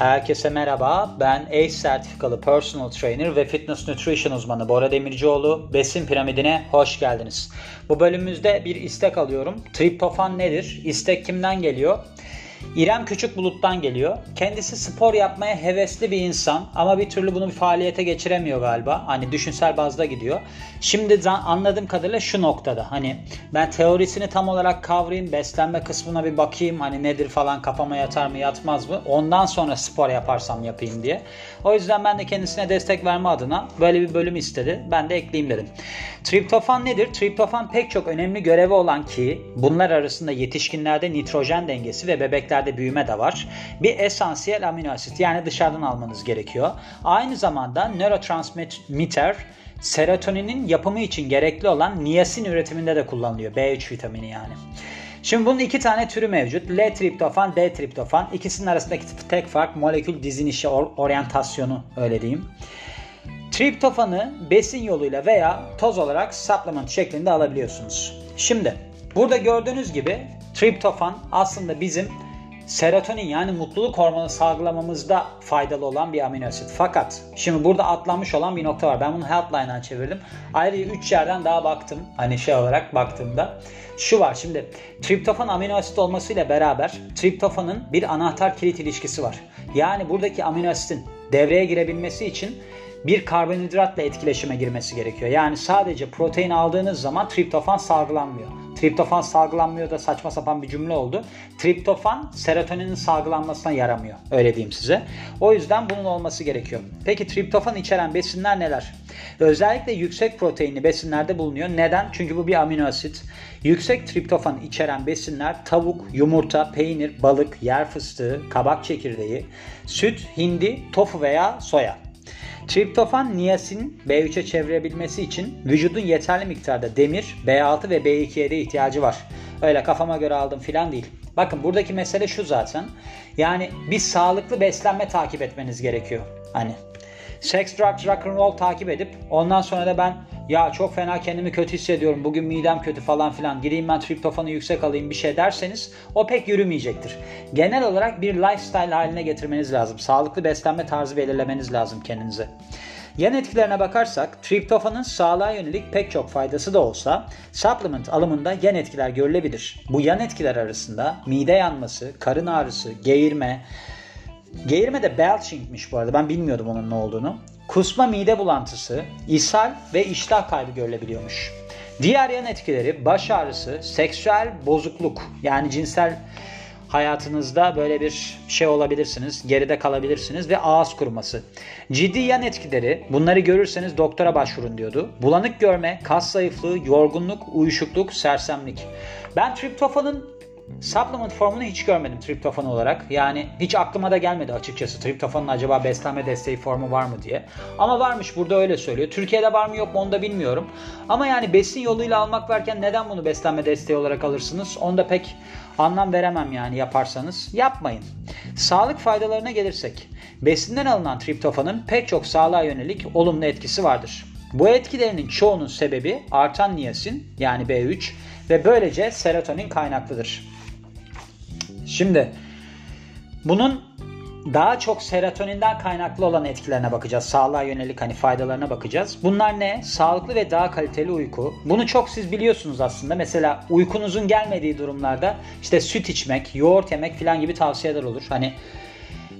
Herkese merhaba. Ben ACE sertifikalı personal trainer ve fitness nutrition uzmanı Bora Demircioğlu. Besin piramidine hoş geldiniz. Bu bölümümüzde bir istek alıyorum. Triptofan nedir? İstek kimden geliyor? İrem Küçük Bulut'tan geliyor. Kendisi spor yapmaya hevesli bir insan ama bir türlü bunu bir faaliyete geçiremiyor galiba. Hani düşünsel bazda gidiyor. Şimdi anladığım kadarıyla şu noktada hani ben teorisini tam olarak kavrayayım, beslenme kısmına bir bakayım hani nedir falan kafama yatar mı yatmaz mı? Ondan sonra spor yaparsam yapayım diye. O yüzden ben de kendisine destek verme adına böyle bir bölüm istedi. Ben de ekleyeyim dedim. Triptofan nedir? Triptofan pek çok önemli görevi olan ki bunlar arasında yetişkinlerde nitrojen dengesi ve bebeklerde büyüme de var. Bir esansiyel amino asit yani dışarıdan almanız gerekiyor. Aynı zamanda nörotransmitter serotoninin yapımı için gerekli olan niyasin üretiminde de kullanılıyor. B3 vitamini yani. Şimdi bunun iki tane türü mevcut. L-triptofan, D-triptofan. İkisinin arasındaki tek fark molekül dizilişi, or- oryantasyonu öyle diyeyim. Triptofanı besin yoluyla veya toz olarak supplement şeklinde alabiliyorsunuz. Şimdi burada gördüğünüz gibi triptofan aslında bizim serotonin yani mutluluk hormonu salgılamamızda faydalı olan bir amino asit. Fakat şimdi burada atlanmış olan bir nokta var. Ben bunu Healthline'dan çevirdim. Ayrıca 3 yerden daha baktım. Hani şey olarak baktığımda. Şu var şimdi triptofan amino asit olmasıyla beraber triptofanın bir anahtar kilit ilişkisi var. Yani buradaki amino asitin devreye girebilmesi için bir karbonhidratla etkileşime girmesi gerekiyor. Yani sadece protein aldığınız zaman triptofan salgılanmıyor. Triptofan salgılanmıyor da saçma sapan bir cümle oldu. Triptofan serotoninin salgılanmasına yaramıyor. Öyle diyeyim size. O yüzden bunun olması gerekiyor. Peki triptofan içeren besinler neler? Özellikle yüksek proteinli besinlerde bulunuyor. Neden? Çünkü bu bir amino asit. Yüksek triptofan içeren besinler tavuk, yumurta, peynir, balık, yer fıstığı, kabak çekirdeği, süt, hindi, tofu veya soya. Triptofan niyasin B3'e çevirebilmesi için vücudun yeterli miktarda demir, B6 ve B2'ye de ihtiyacı var. Öyle kafama göre aldım filan değil. Bakın buradaki mesele şu zaten. Yani bir sağlıklı beslenme takip etmeniz gerekiyor. Hani Sex, drugs, rock and roll takip edip ondan sonra da ben ya çok fena kendimi kötü hissediyorum bugün midem kötü falan filan gireyim ben triptofanı yüksek alayım bir şey derseniz o pek yürümeyecektir. Genel olarak bir lifestyle haline getirmeniz lazım. Sağlıklı beslenme tarzı belirlemeniz lazım kendinize. Yan etkilerine bakarsak triptofanın sağlığa yönelik pek çok faydası da olsa supplement alımında yan etkiler görülebilir. Bu yan etkiler arasında mide yanması, karın ağrısı, geğirme, Geğirme de belching'miş bu arada. Ben bilmiyordum onun ne olduğunu. Kusma mide bulantısı, ishal ve iştah kaybı görülebiliyormuş. Diğer yan etkileri baş ağrısı, seksüel bozukluk yani cinsel hayatınızda böyle bir şey olabilirsiniz, geride kalabilirsiniz ve ağız kuruması. Ciddi yan etkileri bunları görürseniz doktora başvurun diyordu. Bulanık görme, kas zayıflığı, yorgunluk, uyuşukluk, sersemlik. Ben triptofanın Supplement formunu hiç görmedim triptofan olarak. Yani hiç aklıma da gelmedi açıkçası triptofanın acaba beslenme desteği formu var mı diye. Ama varmış burada öyle söylüyor. Türkiye'de var mı yok mu onu da bilmiyorum. Ama yani besin yoluyla almak varken neden bunu beslenme desteği olarak alırsınız? Onu da pek anlam veremem yani yaparsanız. Yapmayın. Sağlık faydalarına gelirsek. Besinden alınan triptofanın pek çok sağlığa yönelik olumlu etkisi vardır. Bu etkilerinin çoğunun sebebi artan niyasin yani B3 ve böylece serotonin kaynaklıdır. Şimdi bunun daha çok serotoninden kaynaklı olan etkilerine bakacağız. Sağlığa yönelik hani faydalarına bakacağız. Bunlar ne? Sağlıklı ve daha kaliteli uyku. Bunu çok siz biliyorsunuz aslında. Mesela uykunuzun gelmediği durumlarda işte süt içmek, yoğurt yemek falan gibi tavsiyeler olur. Hani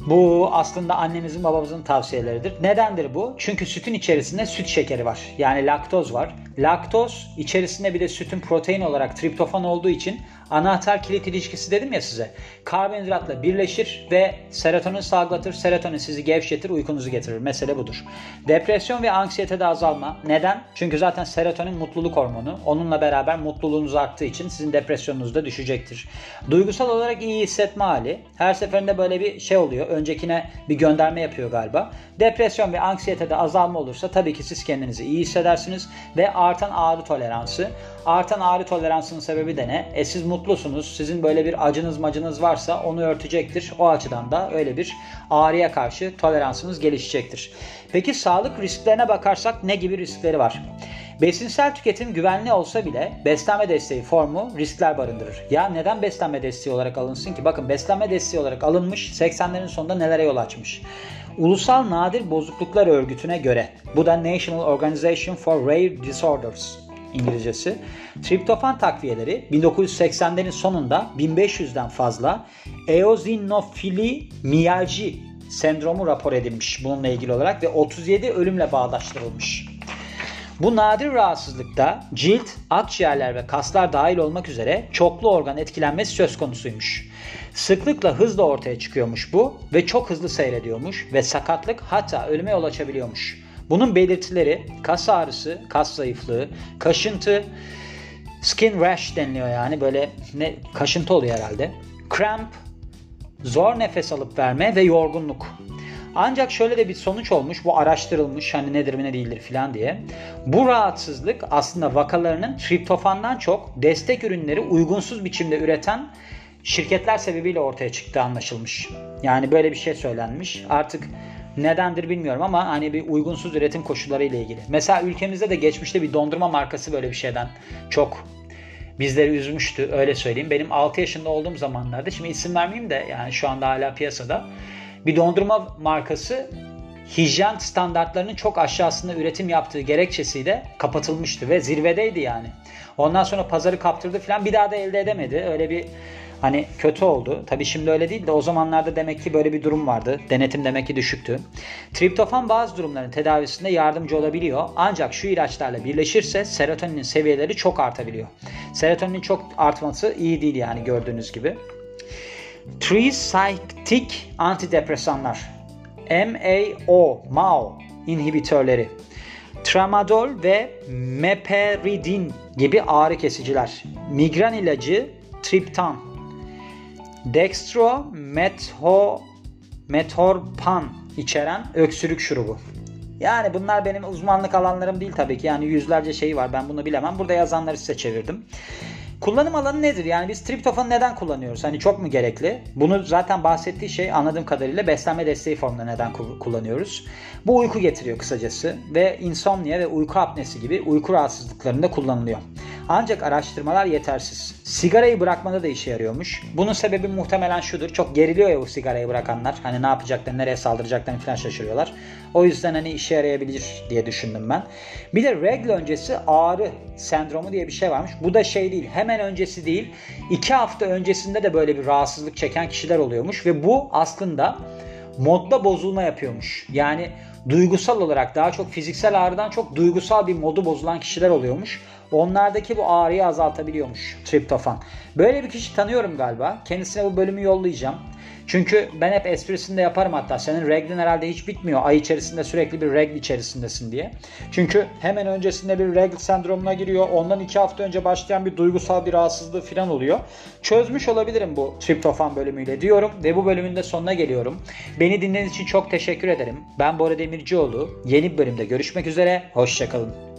bu aslında annemizin babamızın tavsiyeleridir. Nedendir bu? Çünkü sütün içerisinde süt şekeri var. Yani laktoz var. Laktoz içerisinde bir de sütün protein olarak triptofan olduğu için anahtar kilit ilişkisi dedim ya size. Karbonhidratla birleşir ve serotonin salgılatır. Serotonin sizi gevşetir, uykunuzu getirir. Mesele budur. Depresyon ve anksiyetede azalma. Neden? Çünkü zaten serotonin mutluluk hormonu. Onunla beraber mutluluğunuz arttığı için sizin depresyonunuz da düşecektir. Duygusal olarak iyi hissetme hali. Her seferinde böyle bir şey oluyor. Öncekine bir gönderme yapıyor galiba. Depresyon ve anksiyetede azalma olursa tabii ki siz kendinizi iyi hissedersiniz ve artan ağrı toleransı. Artan ağrı toleransının sebebi de ne? E siz mutlusunuz. Sizin böyle bir acınız macınız varsa onu örtecektir. O açıdan da öyle bir ağrıya karşı toleransınız gelişecektir. Peki sağlık risklerine bakarsak ne gibi riskleri var? Besinsel tüketim güvenli olsa bile beslenme desteği formu riskler barındırır. Ya neden beslenme desteği olarak alınsın ki? Bakın beslenme desteği olarak alınmış 80'lerin sonunda nelere yol açmış. Ulusal Nadir Bozukluklar Örgütü'ne göre bu da National Organization for Rare Disorders İngilizcesi. Triptofan takviyeleri 1980'lerin sonunda 1500'den fazla eozinofili miyalji sendromu rapor edilmiş bununla ilgili olarak ve 37 ölümle bağdaştırılmış. Bu nadir rahatsızlıkta cilt, akciğerler ve kaslar dahil olmak üzere çoklu organ etkilenmesi söz konusuymuş. Sıklıkla hızla ortaya çıkıyormuş bu ve çok hızlı seyrediyormuş ve sakatlık hatta ölüme yol açabiliyormuş. Bunun belirtileri kas ağrısı, kas zayıflığı, kaşıntı, skin rash deniliyor yani böyle ne kaşıntı oluyor herhalde. Cramp, zor nefes alıp verme ve yorgunluk. Ancak şöyle de bir sonuç olmuş. Bu araştırılmış hani nedir mi ne değildir filan diye. Bu rahatsızlık aslında vakalarının triptofandan çok destek ürünleri uygunsuz biçimde üreten şirketler sebebiyle ortaya çıktığı anlaşılmış. Yani böyle bir şey söylenmiş. Artık nedendir bilmiyorum ama hani bir uygunsuz üretim koşulları ile ilgili. Mesela ülkemizde de geçmişte bir dondurma markası böyle bir şeyden çok bizleri üzmüştü öyle söyleyeyim. Benim 6 yaşında olduğum zamanlarda şimdi isim vermeyeyim de yani şu anda hala piyasada bir dondurma markası hijyen standartlarının çok aşağısında üretim yaptığı gerekçesiyle kapatılmıştı ve zirvedeydi yani. Ondan sonra pazarı kaptırdı falan bir daha da elde edemedi. Öyle bir hani kötü oldu. Tabi şimdi öyle değil de o zamanlarda demek ki böyle bir durum vardı. Denetim demek ki düşüktü. Triptofan bazı durumların tedavisinde yardımcı olabiliyor. Ancak şu ilaçlarla birleşirse serotoninin seviyeleri çok artabiliyor. Serotoninin çok artması iyi değil yani gördüğünüz gibi. Tricyclic antidepresanlar MAO, MAO inhibitörleri, tramadol ve meperidin gibi ağrı kesiciler, migren ilacı triptan, dextro metho metorpan içeren öksürük şurubu. Yani bunlar benim uzmanlık alanlarım değil tabii ki. Yani yüzlerce şey var ben bunu bilemem. Burada yazanları size çevirdim. Kullanım alanı nedir? Yani biz triptofan neden kullanıyoruz? Hani çok mu gerekli? Bunu zaten bahsettiği şey anladığım kadarıyla beslenme desteği formunda neden kullanıyoruz? Bu uyku getiriyor kısacası ve insomnia ve uyku apnesi gibi uyku rahatsızlıklarında kullanılıyor. Ancak araştırmalar yetersiz. Sigarayı bırakmada da işe yarıyormuş. Bunun sebebi muhtemelen şudur. Çok geriliyor ya bu sigarayı bırakanlar. Hani ne yapacaklarını, nereye saldıracaklarını falan şaşırıyorlar. O yüzden hani işe yarayabilir diye düşündüm ben. Bir de regl öncesi ağrı sendromu diye bir şey varmış. Bu da şey değil. Hemen öncesi değil. iki hafta öncesinde de böyle bir rahatsızlık çeken kişiler oluyormuş. Ve bu aslında modda bozulma yapıyormuş. Yani duygusal olarak daha çok fiziksel ağrıdan çok duygusal bir modu bozulan kişiler oluyormuş. Onlardaki bu ağrıyı azaltabiliyormuş triptofan. Böyle bir kişi tanıyorum galiba. Kendisine bu bölümü yollayacağım. Çünkü ben hep esprisini de yaparım hatta. Senin reglin herhalde hiç bitmiyor. Ay içerisinde sürekli bir regl içerisindesin diye. Çünkü hemen öncesinde bir regl sendromuna giriyor. Ondan iki hafta önce başlayan bir duygusal bir rahatsızlığı falan oluyor. Çözmüş olabilirim bu triptofan bölümüyle diyorum. Ve bu bölümün de sonuna geliyorum. Beni dinlediğiniz için çok teşekkür ederim. Ben Bora Demircioğlu. Yeni bir bölümde görüşmek üzere. Hoşçakalın.